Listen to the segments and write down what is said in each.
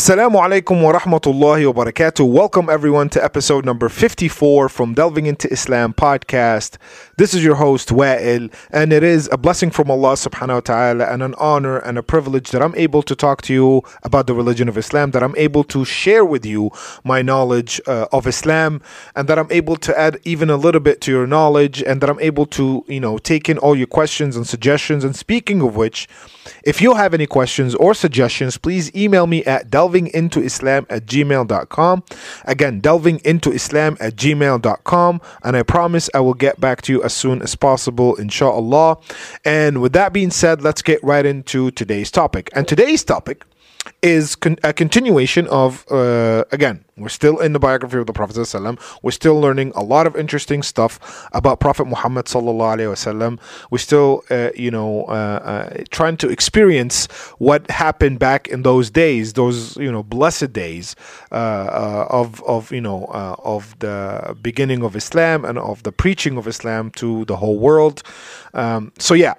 Assalamu alaikum wa rahmatullahi wa barakatuh. Welcome everyone to episode number 54 from Delving into Islam podcast. This is your host Wa'il and it is a blessing from Allah subhanahu wa ta'ala and an honor and a privilege that I'm able to talk to you about the religion of Islam, that I'm able to share with you my knowledge uh, of Islam and that I'm able to add even a little bit to your knowledge and that I'm able to, you know, take in all your questions and suggestions and speaking of which, if you have any questions or suggestions, please email me at delvingintoislam at gmail.com. Again, delvingintoislam at gmail.com. And I promise I will get back to you as soon as possible, inshallah. And with that being said, let's get right into today's topic. And today's topic is con- a continuation of, uh, again, we're still in the biography of the Prophet ﷺ. We're still learning a lot of interesting stuff about Prophet Muhammad sallallahu We're still, uh, you know, uh, uh, trying to experience what happened back in those days, those you know blessed days uh, uh, of of you know uh, of the beginning of Islam and of the preaching of Islam to the whole world. Um, so yeah,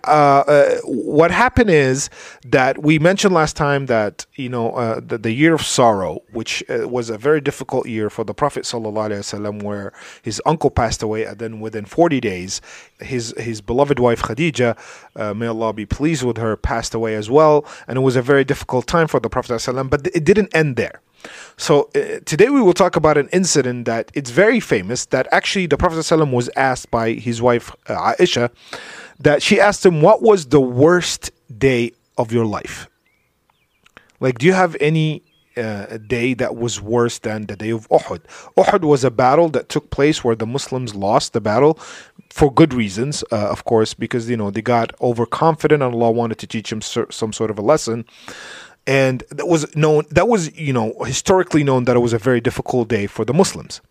what happened is that we mentioned last time that you know the, the year of sorrow, which was a very difficult year for the Prophet ﷺ where his uncle passed away and then within 40 days his his beloved wife Khadija uh, may Allah be pleased with her passed away as well and it was a very difficult time for the Prophet ﷺ but it didn't end there so uh, today we will talk about an incident that it's very famous that actually the Prophet ﷺ was asked by his wife uh, Aisha that she asked him what was the worst day of your life like do you have any uh, a day that was worse than the day of Uhud. Uhud was a battle that took place where the Muslims lost the battle for good reasons, uh, of course, because you know they got overconfident and Allah wanted to teach them some sort of a lesson. And that was known. That was you know historically known that it was a very difficult day for the Muslims.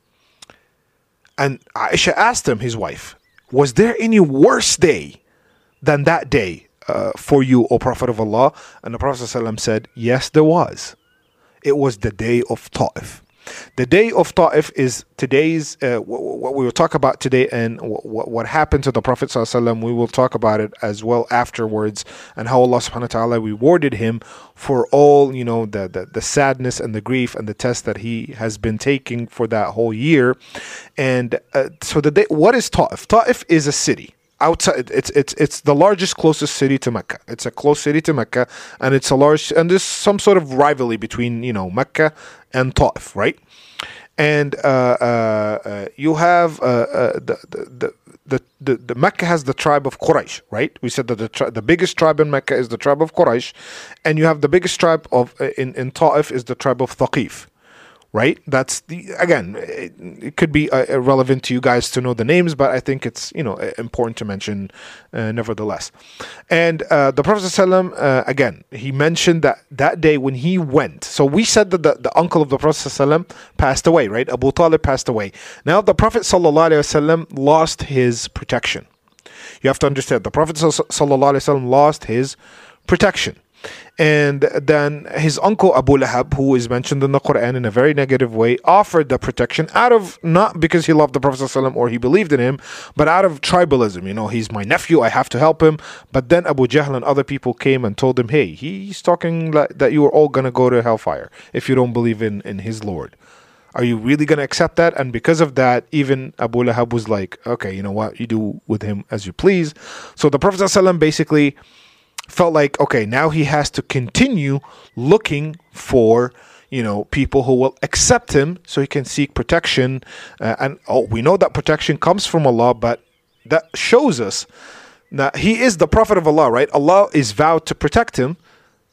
And Aisha asked him, his wife, was there any worse day than that day uh, for you, O Prophet of Allah? And the Prophet said, Yes, there was it was the day of Ta'if. The day of Ta'if is today's, uh, what we will talk about today and what, happened to the Prophet. ﷺ. We will talk about it as well afterwards and how Allah subhanahu wa ta'ala rewarded him for all, you know, the, the, the sadness and the grief and the test that he has been taking for that whole year. And uh, so, the day, what is Ta'if? Ta'if is a city outside it's it's it's the largest closest city to Mecca. It's a close city to Mecca and it's a large and there's some sort of rivalry between, you know, Mecca and Taif, right? And uh, uh, uh, you have uh, uh, the, the, the, the, the Mecca has the tribe of Quraysh, right? We said that the tri- the biggest tribe in Mecca is the tribe of Quraysh, and you have the biggest tribe of uh, in in Taif is the tribe of Thaqif right? That's the again, it, it could be uh, relevant to you guys to know the names, but I think it's you know important to mention uh, nevertheless. And uh, the Prophet ﷺ, uh, again, he mentioned that that day when he went. So we said that the, the uncle of the Prophet ﷺ passed away, right? Abu Talib passed away. Now the Prophet ﷺ lost his protection. You have to understand the Prophet ﷺ lost his protection. And then his uncle Abu Lahab, who is mentioned in the Quran in a very negative way, offered the protection out of not because he loved the Prophet ﷺ or he believed in him, but out of tribalism. You know, he's my nephew, I have to help him. But then Abu Jahl and other people came and told him, hey, he's talking that you are all going to go to hellfire if you don't believe in, in his Lord. Are you really going to accept that? And because of that, even Abu Lahab was like, okay, you know what? You do with him as you please. So the Prophet ﷺ basically felt like okay now he has to continue looking for you know people who will accept him so he can seek protection. Uh, and oh we know that protection comes from allah but that shows us that he is the prophet of allah right? Allah is vowed to protect him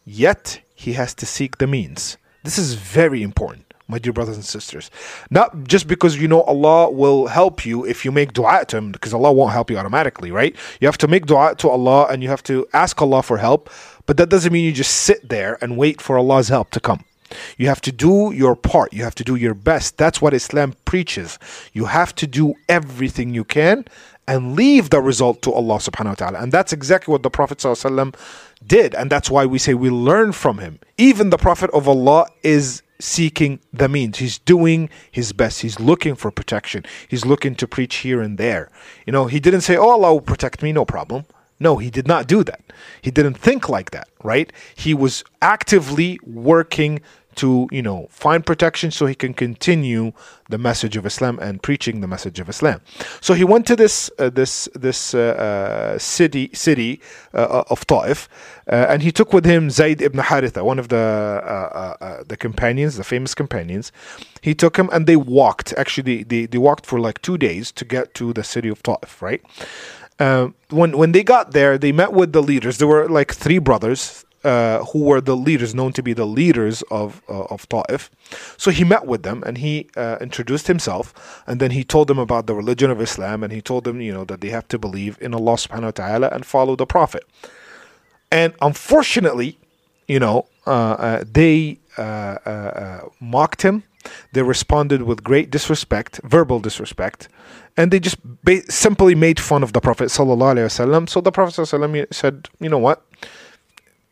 yet he has to seek the means. This is very important my dear brothers and sisters. Not just because you know Allah will help you if you make dua to Him, because Allah won't help you automatically, right? You have to make dua to Allah and you have to ask Allah for help, but that doesn't mean you just sit there and wait for Allah's help to come. You have to do your part. You have to do your best. That's what Islam preaches. You have to do everything you can and leave the result to Allah subhanahu wa ta'ala. And that's exactly what the Prophet did. And that's why we say we learn from him. Even the Prophet of Allah is seeking the means. He's doing his best. He's looking for protection. He's looking to preach here and there. You know, he didn't say, Oh, Allah will protect me, no problem. No, he did not do that. He didn't think like that, right? He was actively working to, you know, find protection so he can continue the message of Islam and preaching the message of Islam. So he went to this uh, this this uh, uh, city city uh, of Taif, uh, and he took with him Zayd ibn Haritha, one of the uh, the companions, the famous companions. He took him and they walked. Actually, they, they walked for like two days to get to the city of Taif, right? when when they got there, they met with the leaders. There were like three brothers, uh, who were the leaders, known to be the leaders of uh, of Ta'if. So he met with them and he uh, introduced himself, and then he told them about the religion of Islam, and he told them, you know, that they have to believe in Allah Subhanahu wa Taala and follow the Prophet. And unfortunately, you know, uh, uh, they mocked him. They responded with great disrespect, verbal disrespect, and they just ba- simply made fun of the Prophet sallallahu alaihi wasallam. So the Prophet sallallahu said, "You know what?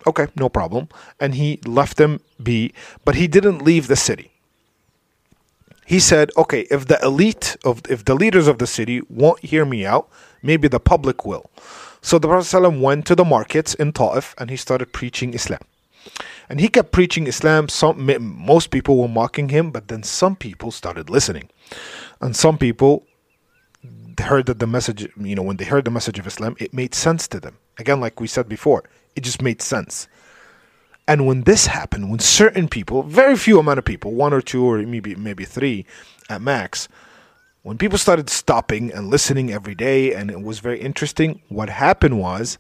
Okay, no problem. And he left them be, but he didn't leave the city. He said, okay, if the elite of if the leaders of the city won't hear me out, maybe the public will. So the Prophet ﷺ went to the markets in Ta'if and he started preaching Islam. And he kept preaching Islam. Some most people were mocking him, but then some people started listening. And some people heard that the message, you know, when they heard the message of Islam, it made sense to them. Again, like we said before, it just made sense. And when this happened, when certain people, very few amount of people, one or two or maybe maybe three at max, when people started stopping and listening every day and it was very interesting, what happened was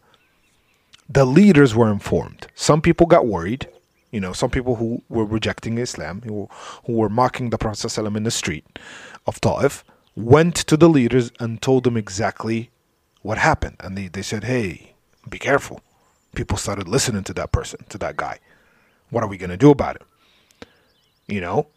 the leaders were informed. Some people got worried, you know, some people who were rejecting Islam, who, who were mocking the Prophet in the street of Ta'if, went to the leaders and told them exactly what happened. And they, they said, hey, be careful people started listening to that person, to that guy. What are we going to do about it? You know?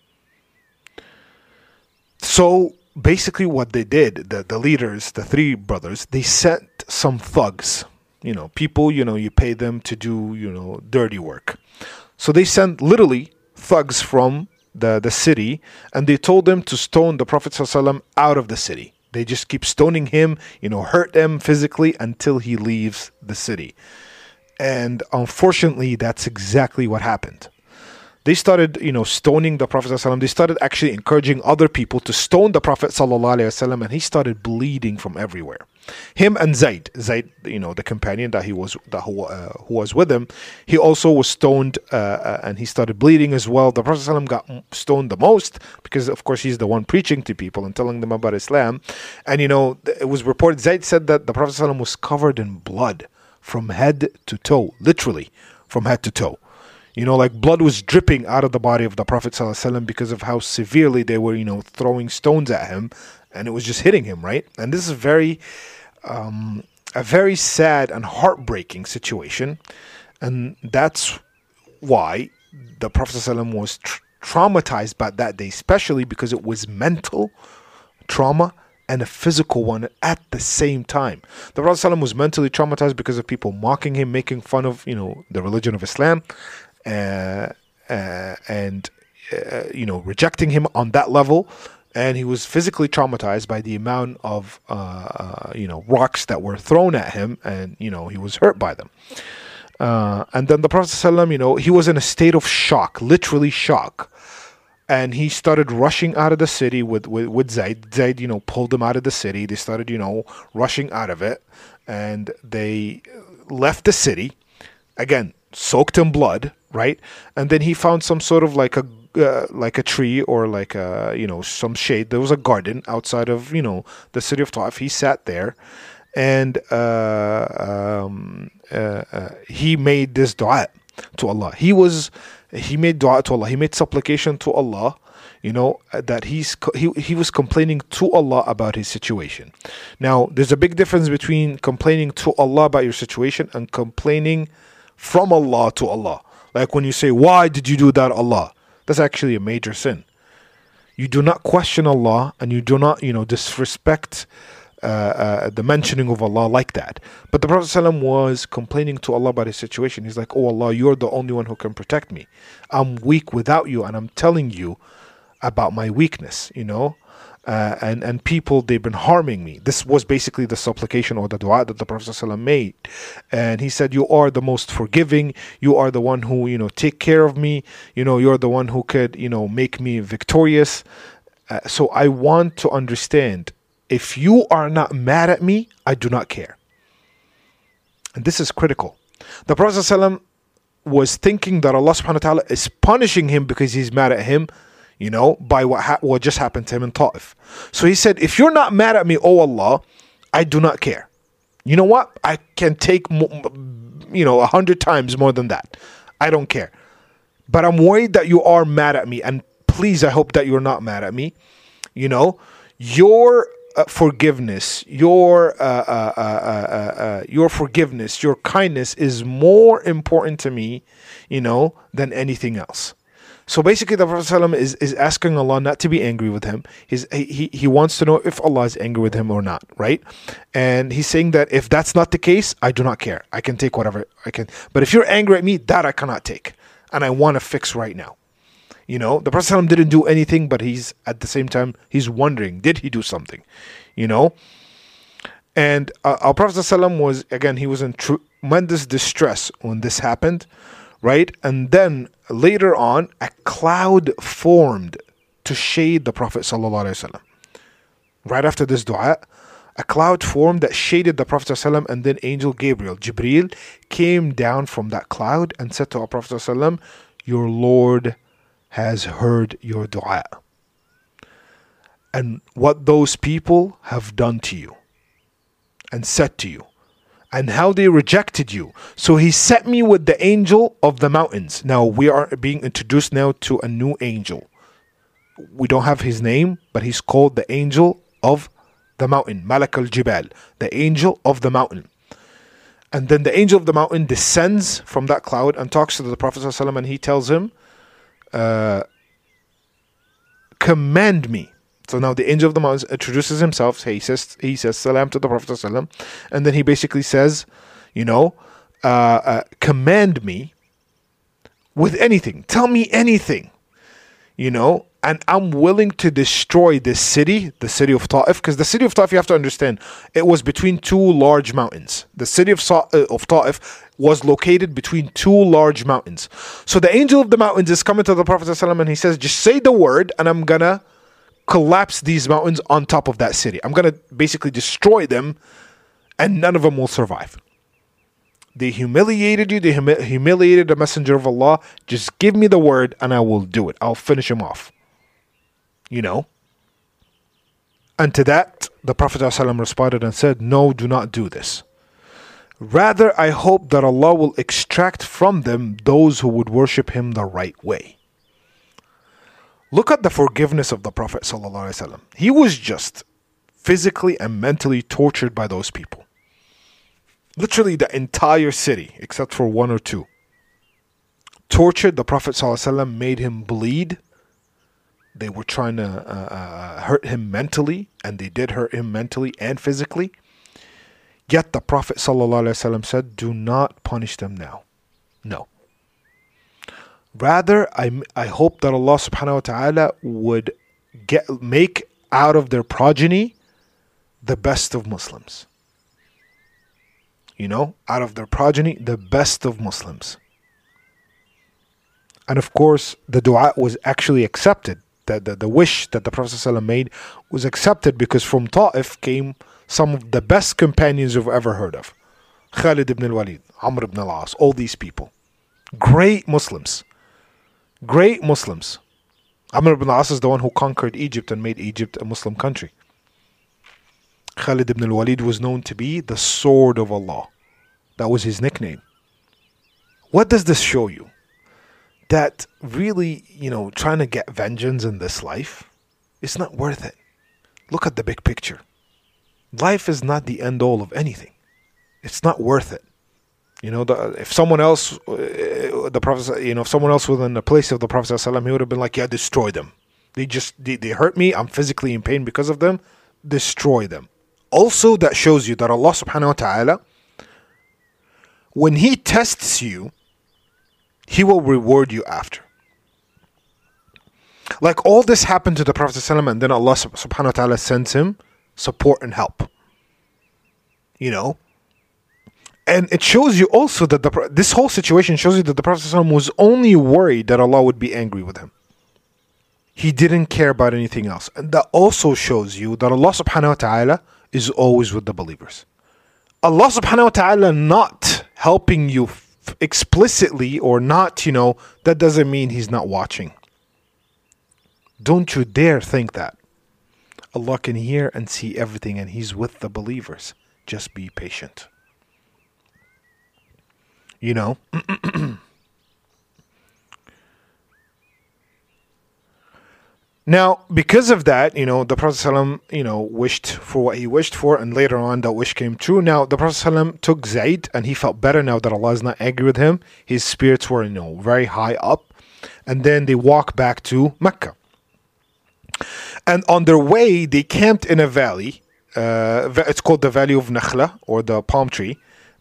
So basically, what they did, the, the leaders, the three brothers, they sent some thugs, you know, people, you know, you pay them to do, you know, dirty work. So they sent literally thugs from the, the city and they told them to stone the Prophet ﷺ out of the city. They just keep stoning him, you know, hurt him physically until he leaves the city. And unfortunately, that's exactly what happened They started, you know, stoning the Prophet ﷺ. They started actually encouraging other people to stone the Prophet ﷺ, and he started bleeding from everywhere. Him and Zayd, Zayd, you know, the companion that he was that who, uh, who was with him, he also was stoned, uh, uh, and he started bleeding as well. The Prophet ﷺ got stoned the most because, of course, he's the one preaching to people and telling them about Islam. And you know, it was reported. Zayd said that the Prophet ﷺ was covered in blood from head to toe, literally from head to toe. You know, like blood was dripping out of the body of the Prophet ﷺ because of how severely they were, you know, throwing stones at him and it was just hitting him, right? And this is very, um, a very sad and heartbreaking situation. And that's why the Prophet ﷺ was tr- traumatized by that day, especially because it was mental trauma and a physical one at the same time. The Prophet ﷺ was mentally traumatized because of people mocking him, making fun of you know the religion of Islam, uh, uh, and uh, you know rejecting him on that level. And he was physically traumatized by the amount of uh, uh, you know rocks that were thrown at him, and you know he was hurt by them. Uh, and then the Prophet ﷺ, you know, he was in a state of shock, literally shock and he started rushing out of the city with, with, with Zayd. Zayd, you know, pulled him out of the city. They started, you know, rushing out of it, and they left the city. Again, soaked in blood, right? And then he found some sort of like a uh, like a tree or like a you know some shade. There was a garden outside of you know the city of Taif. He sat there, and uh, um, uh, uh he made this du'a to Allah. He was he made dua to Allah. He made supplication to Allah. You know that he's he he was complaining to Allah about his situation. Now, there's a big difference between complaining to Allah about your situation and complaining from Allah to Allah. Like when you say, "Why did you do that, Allah?" That's actually a major sin. You do not question Allah and you do not, you know, disrespect uh, uh, the mentioning of Allah like that. But the Prophet ﷺ was complaining to Allah about his situation. He's like, Oh Allah, you're the only one who can protect me. I'm weak without you, and I'm telling you about my weakness, you know. Uh, and and people they've been harming me. This was basically the supplication or the dua that the Prophet ﷺ made, and he said, "You are the most forgiving. You are the one who you know take care of me. You know you're the one who could you know make me victorious." Uh, so I want to understand if you are not mad at me, I do not care. And this is critical. The Prophet ﷺ was thinking that Allah subhanahu wa ta'ala is punishing him because he's mad at him you know, by what, ha- what just happened to him in Ta'if. So he said, If you're not mad at me, oh Allah, I do not care. You know what? I can take, mo- you know, a hundred times more than that. I don't care. But I'm worried that you are mad at me. And please, I hope that you're not mad at me. You know, your uh, forgiveness, your uh, uh, uh, uh, uh your forgiveness, your kindness is more important to me, you know, than anything else. So basically, the Prophet ﷺ is, is asking Allah not to be angry with him. He's, he, he wants to know if Allah is angry with him or not, right? And he's saying that if that's not the case, I do not care. I can take whatever I can. But if you're angry at me, that I cannot take. And I want to fix right now. You know, the Prophet ﷺ didn't do anything, but he's at the same time, he's wondering, did he do something? You know? And uh, our Prophet ﷺ was, again, he was in tremendous distress when this happened right? And then later on, a cloud formed to shade the Prophet ﷺ. Right after this dua, a cloud formed that shaded the Prophet ﷺ, and then angel Gabriel, Jibril, came down from that cloud and said to our Prophet ﷺ, Your Lord has heard your dua. And what those people have done to you and said to you and how they rejected you. So he set me with the angel of the mountains. Now we are being introduced now to a new angel. We don't have his name, but he's called the angel of the mountain, Malak al Jibal, the angel of the mountain. And then the angel of the mountain descends from that cloud and talks to the Prophet ﷺ and he tells him, uh, Command me so now the angel of the mountains introduces himself. He says he says salam to the Prophet ﷺ, and then he basically says, you know, uh, uh, command me with anything. Tell me anything, you know, and I'm willing to destroy this city, the city of Ta'if, because the city of Ta'if, you have to understand, it was between two large mountains. The city of, Sa- uh, of Ta'if was located between two large mountains. So the angel of the mountains is coming to the Prophet ﷺ and he says, just say the word and I'm gonna collapse these mountains on top of that city. I'm going to basically destroy them and none of them will survive. They humiliated you, they humi- humiliated the messenger of Allah. Just give me the word and I will do it. I'll finish him off. You know? And to that, the Prophet ﷺ responded and said, No, do not do this. Rather, I hope that Allah will extract from them those who would worship Him the right way. Look at the forgiveness of the Prophet. ﷺ. He was just physically and mentally tortured by those people. Literally, the entire city, except for one or two, tortured the Prophet, ﷺ, made him bleed. They were trying to uh, uh, hurt him mentally, and they did hurt him mentally and physically. Yet the Prophet ﷺ said, Do not punish them now. No. Rather, I, I hope that Allah subhanahu wa ta'ala would get make out of their progeny the best of Muslims. You know, out of their progeny, the best of Muslims. And of course, the dua was actually accepted. The, the, the wish that the Prophet ﷺ made was accepted because from Ta'if came some of the best companions you've ever heard of. Khalid ibn al-Walid, Amr ibn al-As, all these people. Great Muslims. Great Muslims. Amr ibn al-As is the one who conquered Egypt and made Egypt a Muslim country. Khalid ibn al-Walid was known to be the sword of Allah. That was his nickname. What does this show you? That really, you know, trying to get vengeance in this life, it's not worth it. Look at the big picture. Life is not the end all of anything. It's not worth it. You know, the, if someone else, uh, the Prophet, you know, if someone else was in the place of the Prophet, ﷺ, he would have been like, yeah, destroy them. They just, they, they hurt me. I'm physically in pain because of them. Destroy them. Also, that shows you that Allah subhanahu wa ta'ala, when He tests you, He will reward you after. Like all this happened to the Prophet ﷺ and then Allah subhanahu wa ta'ala sends him support and help. You know? And it shows you also that the this whole situation shows you that the Prophet was only worried that Allah would be angry with him. He didn't care about anything else. And that also shows you that Allah subhanahu wa ta'ala is always with the believers. Allah subhanahu wa ta'ala not helping you f- explicitly or not, you know, that doesn't mean He's not watching. Don't you dare think that. Allah can hear and see everything and He's with the believers. Just be patient. You know? Now, because of that, you know, the Prophet ﷺ, you know, wished for what he wished for, and later on that wish came true. Now, the Prophet ﷺ took Zayd, and he felt better now that Allah is not angry with him. His spirits were, you know, very high up. And then they walked back to Mecca. And on their way, they camped in a valley. Uh, it's called the Valley of Nakhla, or the palm tree,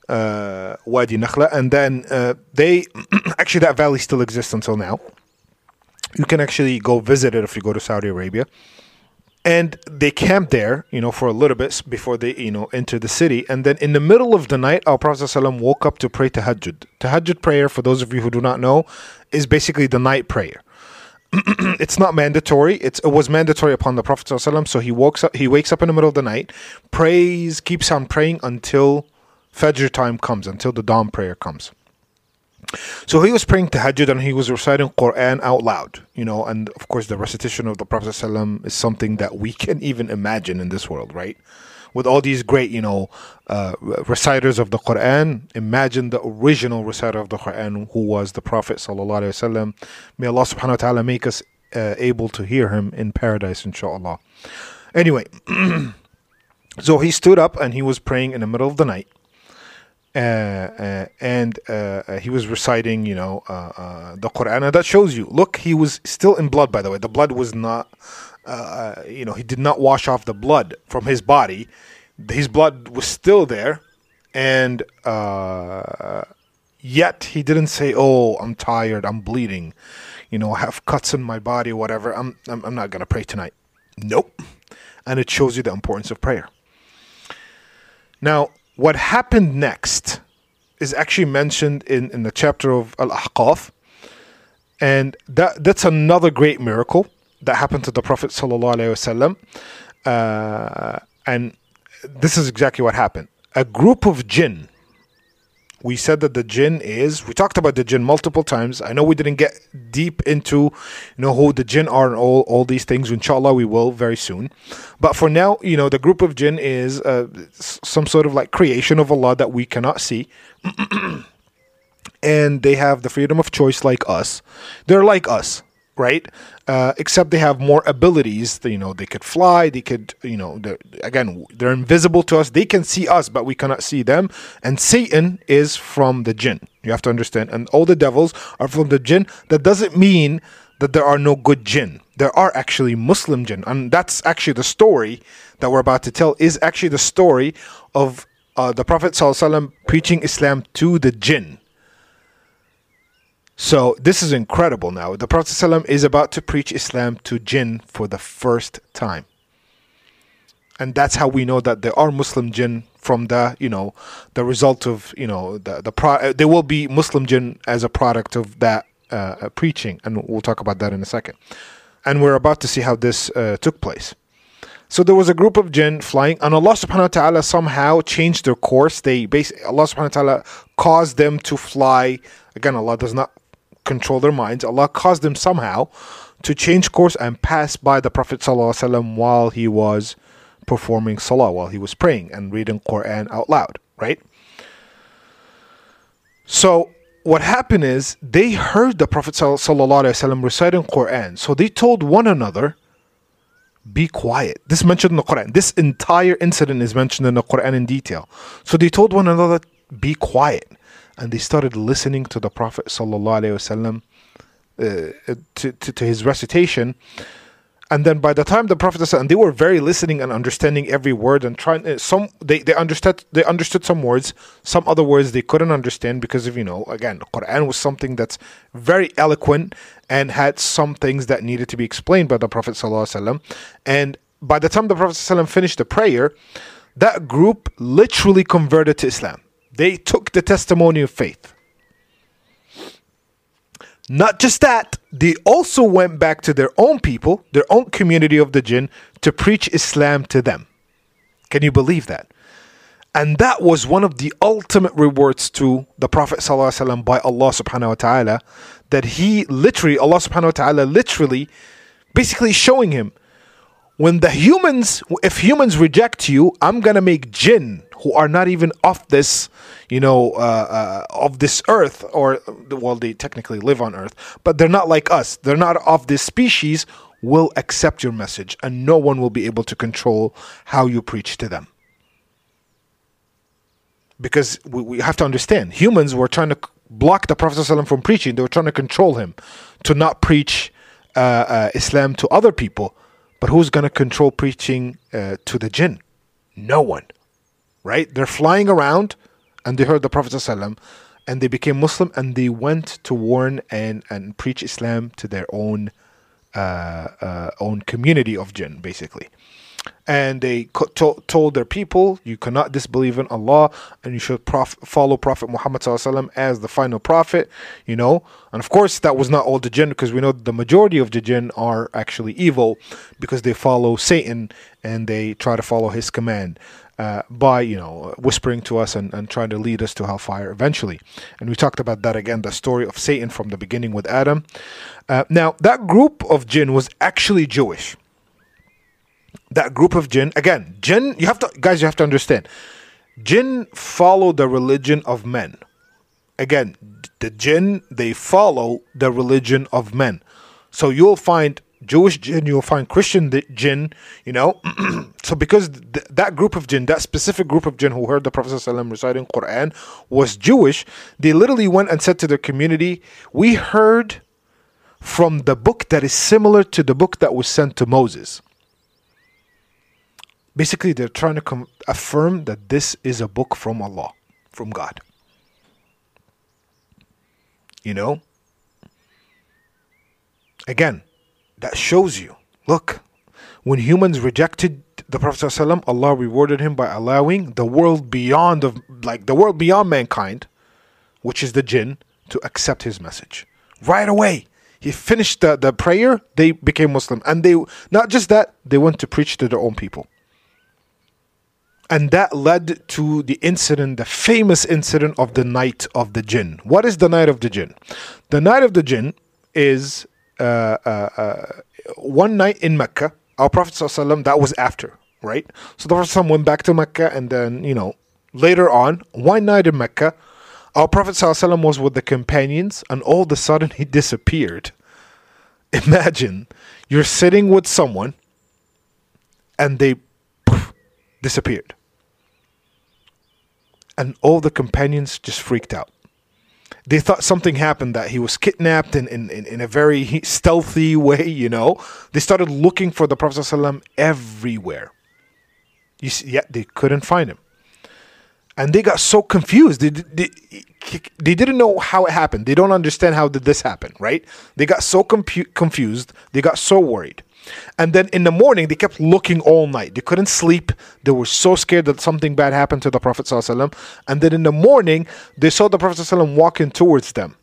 uh, Wadi Nakhla. And then uh, they, actually, that valley still exists until now you can actually go visit it if you go to Saudi Arabia. And they camped there, you know, for a little bit before they, you know, enter the city. And then in the middle of the night, our Prophet ﷺ woke up to pray tahajjud. Tahajjud prayer, for those of you who do not know, is basically the night prayer. it's not mandatory. It's, it was mandatory upon the Prophet ﷺ. So he wakes up. He wakes up in the middle of the night, prays, keeps on praying until Fajr time comes, until the dawn prayer comes. So he was praying tahajjud and he was reciting Quran out loud, you know, and of course the recitation of the Prophet ﷺ is something that we can even imagine in this world, right? With all these great, you know, uh, reciters of the Quran, imagine the original reciter of the Quran who was the Prophet ﷺ. May Allah subhanahu wa ta'ala make us uh, able to hear him in paradise, inshallah. Anyway, so he stood up and he was praying in the middle of the night Uh, uh, and uh, uh, he was reciting, you know, the Quran. And that shows you. Look, he was still in blood. By the way, the blood was not, you know, he did not wash off the blood from his body. His blood was still there, and yet he didn't say, "Oh, I'm tired. I'm bleeding." You know, I have cuts in my body, whatever. I'm, I'm, I'm not gonna pray tonight. Nope. And it shows you the importance of prayer. Now, what happened next is actually mentioned in, in the chapter of Al Ahqaf. And that that's another great miracle that happened to the Prophet. Uh, and this is exactly what happened. A group of jinn we said that the jinn is we talked about the jinn multiple times. I know we didn't get deep into you know who the jinn are and all, all these things. Inshallah we will very soon. But for now you know the group of jinn is uh, some sort of like creation of allah that we cannot see. And they have the freedom of choice like us. They're like us right? Uh, except they have more abilities. You know, they could fly. They could, you know, they're, again, they're invisible to us. They can see us, but we cannot see them. And Satan is from the jinn. You have to understand. And all the devils are from the jinn. That doesn't mean that there are no good jinn. There are actually Muslim jinn, and that's actually the story that we're about to tell. Is actually the story of uh, the Prophet ﷺ preaching Islam to the jinn so this is incredible now. The Prophet ﷺ is about to preach Islam to jinn for the first time. And that's how we know that there are Muslim jinn from the, you know, the result of, you know, the, the pro- uh, there will be Muslim jinn as a product of that uh, uh, preaching. And we'll talk about that in a second. And we're about to see how this uh, took place. So there was a group of jinn flying, and Allah subhanahu wa ta'ala somehow changed their course. They basically, Allah subhanahu wa ta'ala caused them to fly. Again, Allah does not control their minds, Allah caused them somehow to change course and pass by the Prophet ﷺ while he was performing salah, while he was praying and reading Quran out loud, right? So what happened is they heard the Prophet ﷺ reciting Quran. So they told one another, be quiet. This mentioned in the Quran. This entire incident is mentioned in the Quran in detail. So they told one another, be quiet and they started listening to the Prophet sallallahu uh, to, to, to his recitation. and then by the time the prophet and they were very listening and understanding every word and trying uh, some they, they understood they understood some words some other words they couldn't understand because of you know again the quran was something that's very eloquent and had some things that needed to be explained by the prophet and by the time the prophet finished the prayer that group literally converted to islam they took the testimony of faith not just that, they also went back to their own people, their own community of the jinn, to preach Islam to them. Can you believe that? And that was one of the ultimate rewards to the Prophet ﷺ by Allah subhanahu wa ta'ala, that he literally, Allah subhanahu wa ta'ala literally, basically showing him, when the humans, if humans reject you, I'm gonna make jinn who are not even off this, you know, uh, uh, of this earth, or well, they technically live on earth, but they're not like us. They're not of this species. Will accept your message, and no one will be able to control how you preach to them. Because we, we have to understand, humans were trying to block the Prophet ﷺ from preaching. They were trying to control him to not preach uh, uh Islam to other people. But who's going to control preaching uh, to the jinn? No one right? They're flying around and they heard the Prophet ﷺ and they became Muslim and they went to warn and, and preach Islam to their own uh, uh, own community of jinn, basically. And they to- told their people, you cannot disbelieve in Allah and you should prof- follow Prophet Muhammad as the final prophet, you know. And of course, that was not all the jinn because we know the majority of the jinn are actually evil because they follow Satan and they try to follow his command uh, by you know whispering to us and, and trying to lead us to hellfire eventually. And we talked about that again the story of satan from the beginning with adam. Uh, now that group of jinn was actually jewish. That group of jinn again jinn you have to guys you have to understand. Jinn follow the religion of men. Again the jinn they follow the religion of men. So you'll find Jewish jinn, you'll find Christian jinn, you know. so because th- that group of jinn, that specific group of jinn who heard the Prophet reciting Quran was Jewish, they literally went and said to their community, We heard from the book that is similar to the book that was sent to Moses. Basically, they're trying to com- affirm that this is a book from Allah, from God. You know? Again, that shows you. Look, when humans rejected the Prophet ﷺ, Allah rewarded him by allowing the world beyond of like the world beyond mankind, which is the jinn, to accept his message. Right away. He finished the, the prayer, they became Muslim. And they not just that, they went to preach to their own people. And that led to the incident, the famous incident of the night of the jinn. What is the night of the jinn? The night of the jinn is one night in Mecca, our Prophet ﷺ, that was after, right? So the Prophet ﷺ went back to Mecca and then, you know, later on, one night in Mecca, our Prophet ﷺ was with the companions and all of a sudden he disappeared. Imagine you're sitting with someone and they poof, disappeared. And all the companions just freaked out they thought something happened that he was kidnapped in, in, in, a very stealthy way, you know. They started looking for the Prophet ﷺ everywhere. You see, yet they couldn't find him. And they got so confused. They, they, they didn't know how it happened. They don't understand how did this happen, right? They got so compu- confused. They got so worried. And then in the morning, they kept looking all night. They couldn't sleep. They were so scared that something bad happened to the Prophet. And then in the morning, they saw the Prophet walking towards them.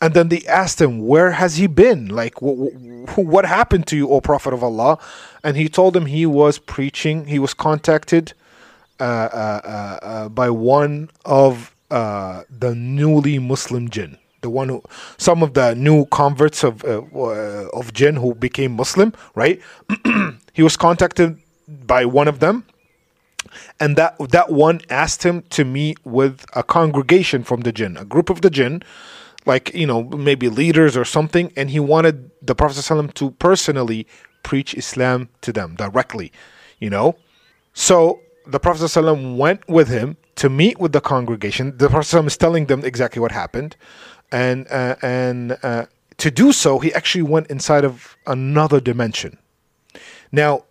And then they asked him, Where has he been? Like, what happened to you, O Prophet of Allah? And he told them he was preaching, he was contacted uh, uh, uh, uh by one of uh, the newly Muslim jinn the one who some of the new converts of uh, uh, of jinn who became Muslim, right? he was contacted by one of them, and that that one asked him to meet with a congregation from the jinn, a group of the jinn, like you know maybe leaders or something, and he wanted the Prophet ﷺ to personally preach Islam to them directly, you know. So the Prophet ﷺ went with him to meet with the congregation. The Prophet ﷺ is telling them exactly what happened and uh, and uh, to do so, he actually went inside of another dimension. Now,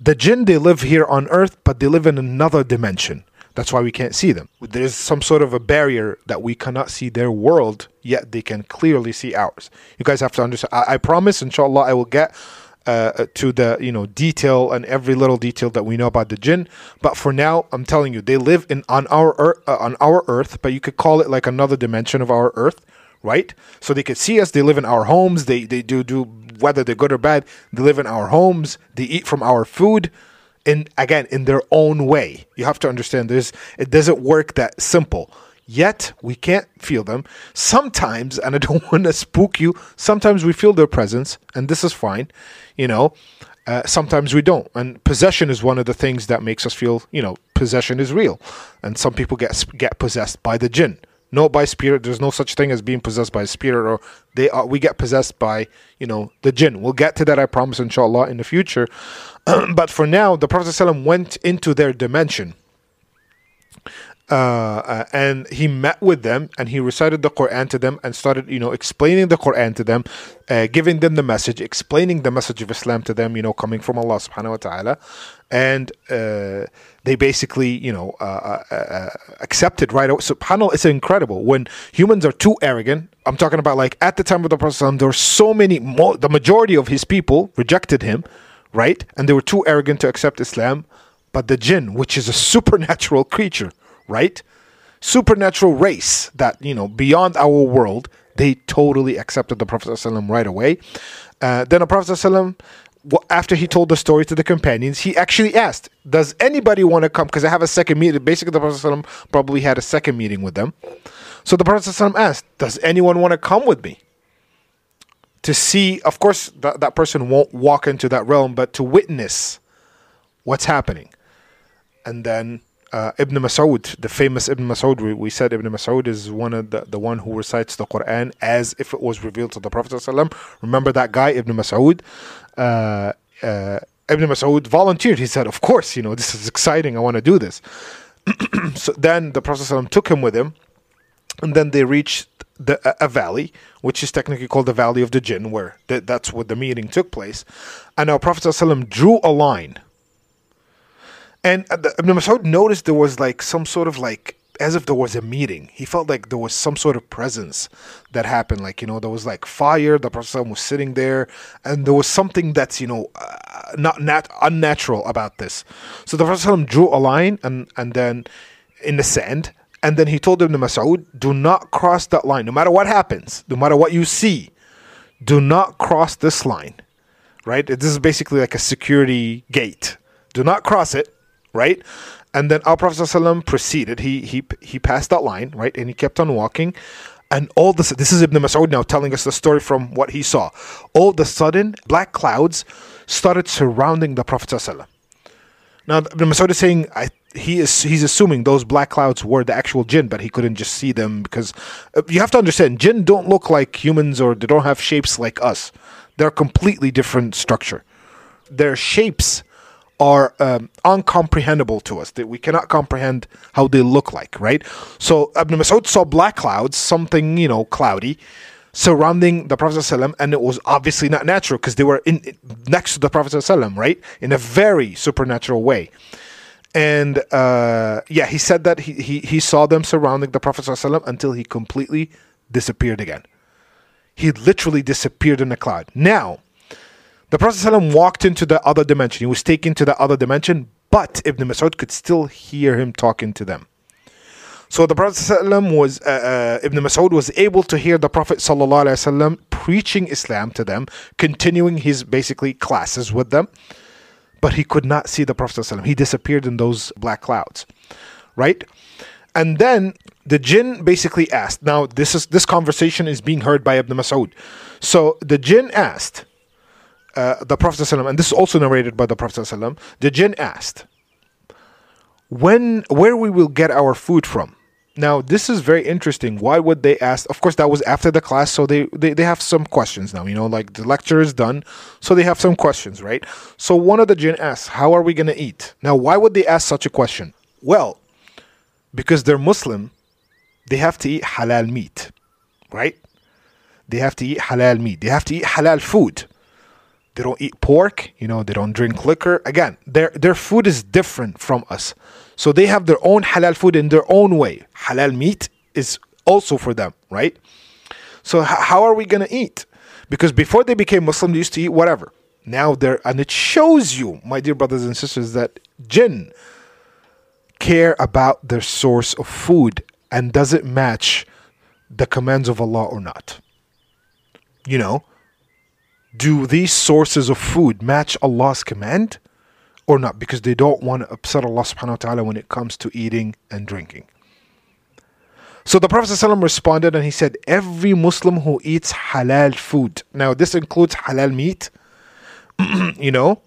the jinn, they live here on earth, but they live in another dimension. That's why we can't see them. There's some sort of a barrier that we cannot see their world, yet they can clearly see ours. You guys have to understand. I, I promise, inshallah, I will get uh, to the you know detail and every little detail that we know about the jinn. But for now, I'm telling you, they live in on our earth, uh, on our earth, but you could call it like another dimension of our earth, right? So they could see us. They live in our homes. They they do do whether they're good or bad. They live in our homes. They eat from our food. And again, in their own way. You have to understand this. It doesn't work that simple yet we can't feel them. Sometimes, and I don't want to spook you, sometimes we feel their presence, and this is fine, you know. Uh, sometimes we don't, and possession is one of the things that makes us feel, you know, possession is real. And some people get get possessed by the jinn, not by spirit. There's no such thing as being possessed by spirit, or they are. We get possessed by, you know, the jinn. We'll get to that, I promise, inshallah, in the future. but for now, the Prophet went into their dimension uh, uh, and he met with them and he recited the Quran to them and started, you know, explaining the Quran to them, uh, giving them the message, explaining the message of Islam to them, you know, coming from Allah subhanahu wa ta'ala. And uh, they basically, you know, uh, uh, accepted right away. SubhanAllah, it's incredible. When humans are too arrogant, I'm talking about like at the time of the Prophet, there were so many, the majority of his people rejected him, right? And they were too arrogant to accept Islam. But the jinn, which is a supernatural creature, right? Supernatural race that, you know, beyond our world, they totally accepted the Prophet ﷺ right away. Uh, then the Prophet ﷺ, after he told the story to the companions, he actually asked, Does anybody want to come? Because I have a second meeting. Basically, the Prophet ﷺ probably had a second meeting with them. So the Prophet ﷺ asked, Does anyone want to come with me? To see, of course, that, that person won't walk into that realm, but to witness what's happening. And then uh, Ibn Mas'ud, the famous Ibn Mas'ud, we, we, said Ibn Mas'ud is one of the, the one who recites the Quran as if it was revealed to the Prophet ﷺ. Remember that guy, Ibn Mas'ud? Uh, uh, Ibn Mas'ud volunteered. He said, "Of course, you know this is exciting. I want to do this." so then the Prophet ﷺ took him with him, and then they reached the, a, a, valley, which is technically called the Valley of the Jinn, where th- that's where the meeting took place. And our Prophet ﷺ drew a line and Ibn Mas'ud noticed there was like some sort of like as if there was a meeting. He felt like there was some sort of presence that happened. Like, you know, there was like fire, the Prophet was sitting there, and there was something that's, you know, uh, not nat- unnatural about this. So the Prophet drew a line and, and then in the sand, and then he told Ibn Mas'ud, do not cross that line. No matter what happens, no matter what you see, do not cross this line. Right? This is basically like a security gate. Do not cross it right? And then our Prophet ﷺ proceeded. He he he passed that line, right? And he kept on walking. And all this this is Ibn Mas'ud now telling us the story from what he saw. All of a sudden, black clouds started surrounding the Prophet ﷺ. Now Ibn Mas'ud is saying I, he is he's assuming those black clouds were the actual jinn, but he couldn't just see them because uh, you have to understand jinn don't look like humans or they don't have shapes like us. They're completely different structure. Their shapes are um, uncomprehendable to us that we cannot comprehend how they look like right so ibn mas'ud saw black clouds something you know cloudy surrounding the prophet ﷺ, and it was obviously not natural because they were in next to the prophet ﷺ, right in a very supernatural way and uh, yeah he said that he, he, he saw them surrounding the prophet ﷺ until he completely disappeared again he literally disappeared in a cloud now the Prophet walked into the other dimension. He was taken to the other dimension, but Ibn Mas'ud could still hear him talking to them. So the Prophet was, uh, uh, Ibn Mas'ud was able to hear the Prophet ﷺ preaching Islam to them, continuing his basically classes with them, but he could not see the Prophet. ﷺ. He disappeared in those black clouds, right? And then the jinn basically asked. Now this is this conversation is being heard by Ibn Mas'ud. So the jinn asked, uh, the Prophet ﷺ, and this is also narrated by the Prophet ﷺ, the jinn asked, when, where we will get our food from. Now, this is very interesting. Why would they ask? Of course, that was after the class, so they, they, they have some questions now. You know, like the lecture is done, so they have some questions, right? So one of the jinn asks, How are we going to eat? Now, why would they ask such a question? Well, because they're Muslim, they have to eat halal meat, right? They have to eat halal meat, they have to eat halal food. They don't eat pork, you know, they don't drink liquor. Again, their their food is different from us. So they have their own halal food in their own way. Halal meat is also for them, right? So h- how are we going to eat? Because before they became Muslim, they used to eat whatever. Now they're, and it shows you, my dear brothers and sisters, that jinn care about their source of food and does it match the commands of Allah or not? You know, do these sources of food match Allah's command or not? Because they don't want to upset Allah subhanahu wa ta'ala when it comes to eating and drinking. So the Prophet ﷺ responded and he said, Every Muslim who eats halal food, now this includes halal meat, you know,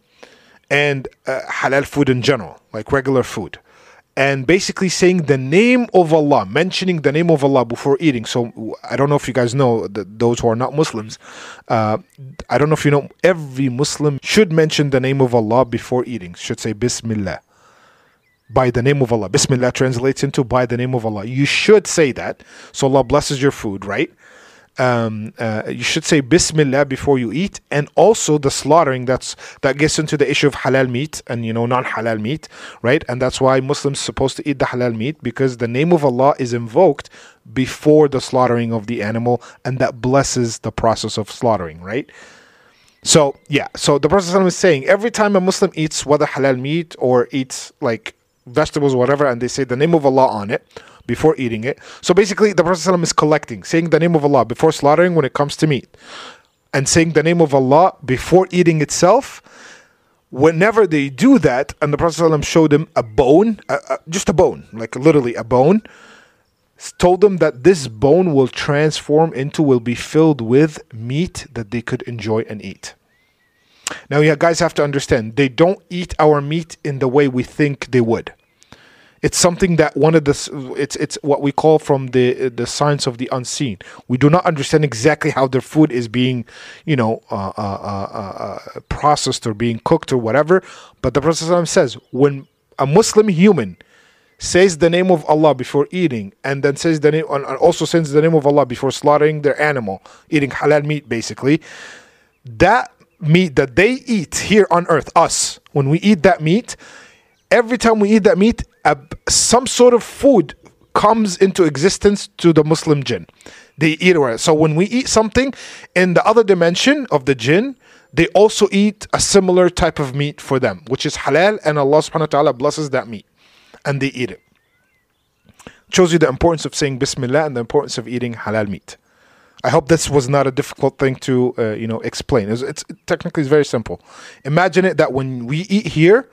and uh, halal food in general, like regular food and basically saying the name of Allah, mentioning the name of Allah before eating. So I don't know if you guys know those who are not Muslims. Uh, I don't know if you know. Every Muslim should mention the name of Allah before eating. Should say Bismillah. By the name of Allah. Bismillah translates into by the name of Allah. You should say that. So Allah blesses your food, right? Um, uh, you should say Bismillah before you eat, and also the slaughtering. That's that gets into the issue of halal meat and you know non-halal meat, right? And that's why Muslims supposed to eat the halal meat because the name of Allah is invoked before the slaughtering of the animal, and that blesses the process of slaughtering, right? So yeah, so the Prophet is saying every time a Muslim eats whether halal meat or eats like vegetables, whatever, and they say the name of Allah on it before eating it. So basically, the Prophet ﷺ is collecting, saying the name of Allah before slaughtering when it comes to meat, and saying the name of Allah before eating itself. Whenever they do that, and the Prophet ﷺ showed them a bone, just a bone, like literally a bone, told them that this bone will transform into, will be filled with meat that they could enjoy and eat. Now, you guys have to understand, they don't eat our meat in the way we think they would. It's something that one of the it's it's what we call from the the science of the unseen. We do not understand exactly how their food is being, you know, uh, uh, uh, uh processed or being cooked or whatever. But the Prophet says when a Muslim human says the name of Allah before eating, and then says the name, and also says the name of Allah before slaughtering their animal, eating halal meat, basically, that meat that they eat here on earth, us, when we eat that meat, every time we eat that meat, a, some sort of food comes into existence to the Muslim jinn. They eat it. So when we eat something in the other dimension of the jinn, they also eat a similar type of meat for them, which is halal, and Allah subhanahu wa ta'ala blesses that meat. And they eat it. Shows you the importance of saying Bismillah and the importance of eating halal meat. I hope this was not a difficult thing to uh, you know explain. It's, it's technically it's very simple. Imagine it that when we eat here,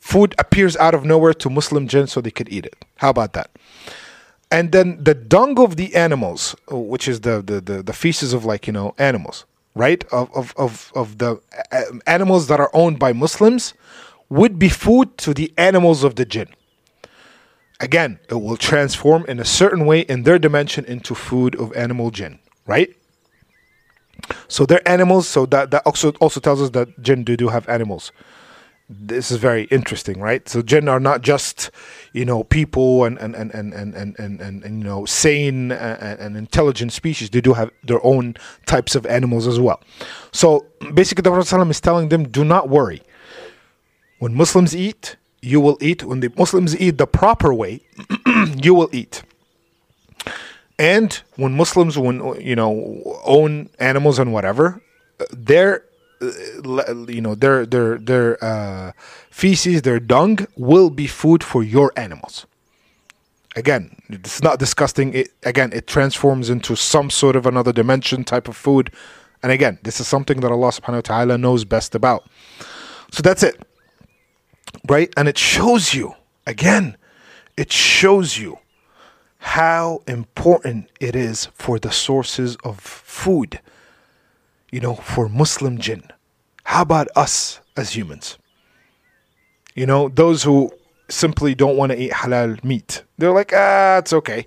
food appears out of nowhere to Muslim jinn so they could eat it. How about that? And then the dung of the animals, which is the the, the, the feces of like, you know, animals, right? Of, of, of, of the uh, animals that are owned by Muslims would be food to the animals of the jinn. Again, it will transform in a certain way in their dimension into food of animal jinn, right? So they're animals, so that, that also also tells us that jinn do, do have animals this is very interesting, right? So jinn are not just, you know, people and and and and and and, and, and, and you know sane and, and, intelligent species. They do have their own types of animals as well. So basically, the Prophet is telling them, do not worry. When Muslims eat, you will eat. When the Muslims eat the proper way, you will eat. And when Muslims, when you know, own animals and whatever, their uh, you know their their their uh, feces, their dung will be food for your animals. Again, it's not disgusting. It again, it transforms into some sort of another dimension type of food. And again, this is something that Allah Subhanahu wa Taala knows best about. So that's it, right? And it shows you again. It shows you how important it is for the sources of food you know, for Muslim jinn. How about us as humans? You know, those who simply don't want to eat halal meat. They're like, ah, it's okay.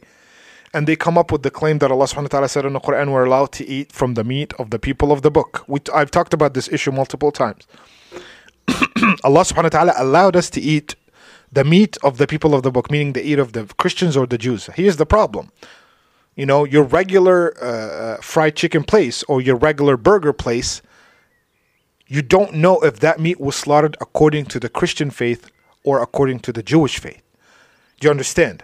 And they come up with the claim that Allah subhanahu wa ta'ala said in the Quran, we're allowed to eat from the meat of the people of the book. We, I've talked about this issue multiple times. Allah subhanahu wa ta'ala allowed us to eat the meat of the people of the book, meaning the eat of the Christians or the Jews. Here's the problem you know, your regular uh, uh, fried chicken place or your regular burger place, You don't know if that meat was slaughtered according to the Christian faith or according to the Jewish faith. Do you understand?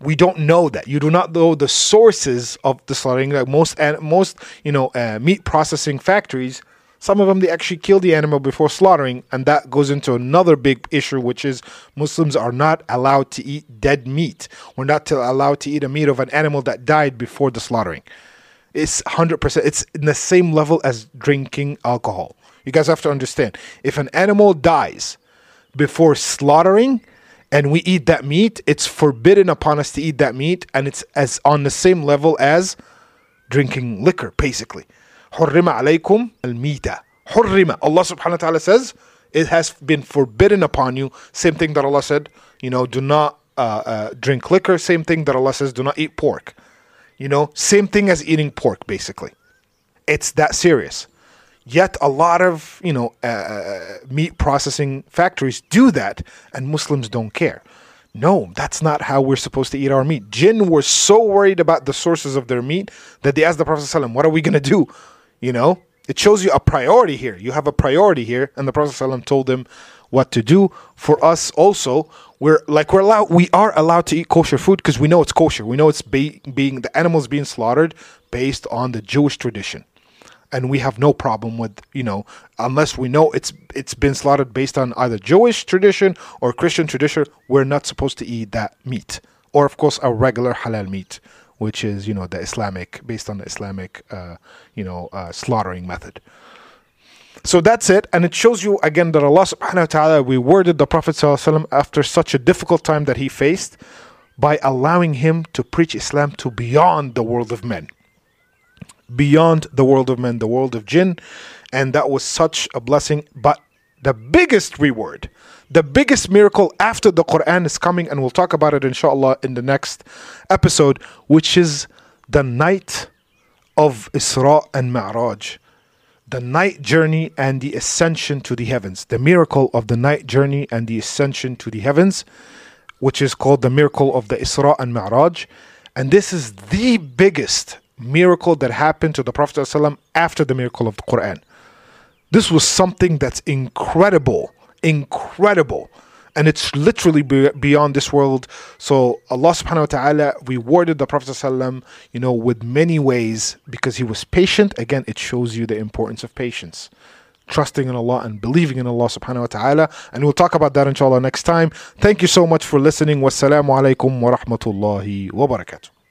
We don't know that. You do not know the sources of the slaughtering. Like most, most, you know, uh, meat processing factories, some of them they actually kill the animal before slaughtering, and that goes into another big issue, which is Muslims are not allowed to eat dead meat. We're not allowed to eat a meat of an animal that died before the slaughtering. It's hundred percent. It's in the same level as drinking alcohol. You guys have to understand. If an animal dies before slaughtering, and we eat that meat, it's forbidden upon us to eat that meat, and it's as on the same level as drinking liquor, basically. حرم عليكم الميتة. حرم. Allah subhanahu wa ta'ala says, it has been forbidden upon you. Same thing that Allah said, you know, do not uh, uh, drink liquor. Same thing that Allah says, do not eat pork. You know, same thing as eating pork, basically. It's that serious. Yet a lot of you know uh, uh, meat processing factories do that, and Muslims don't care. No, that's not how we're supposed to eat our meat. Jinn were so worried about the sources of their meat that they asked the Prophet ﷺ, "What are we gonna do?" You know, it shows you a priority here. You have a priority here, and the Prophet ﷺ told them what to do. For us also, we're like we're allowed we are allowed to eat kosher food because we know it's kosher. We know it's be, being the animals being slaughtered based on the Jewish tradition and we have no problem with you know unless we know it's it's been slaughtered based on either Jewish tradition or Christian tradition we're not supposed to eat that meat or of course a regular halal meat which is you know the Islamic based on the Islamic uh, you know uh, slaughtering method so that's it and it shows you again that Allah subhanahu wa ta'ala rewarded the Prophet after such a difficult time that he faced by allowing him to preach Islam to beyond the world of men beyond the world of men, the world of jinn. And that was such a blessing. But the biggest reward, the biggest miracle after the Quran is coming, and we'll talk about it inshallah in the next episode, which is the night of Isra and Mi'raj. The night journey and the ascension to the heavens. The miracle of the night journey and the ascension to the heavens, which is called the miracle of the Isra and Mi'raj. And this is the biggest miracle that happened to the Prophet ﷺ after the miracle of the Quran. This was something that's incredible, incredible. And it's literally beyond this world. So Allah subhanahu wa ta'ala rewarded the Prophet you know, with many ways because he was patient. Again, it shows you the importance of patience trusting in Allah and believing in Allah subhanahu wa ta'ala. And we'll talk about that inshallah next time. Thank you so much for listening. Wassalamu alaikum wa rahmatullahi wa barakatuh.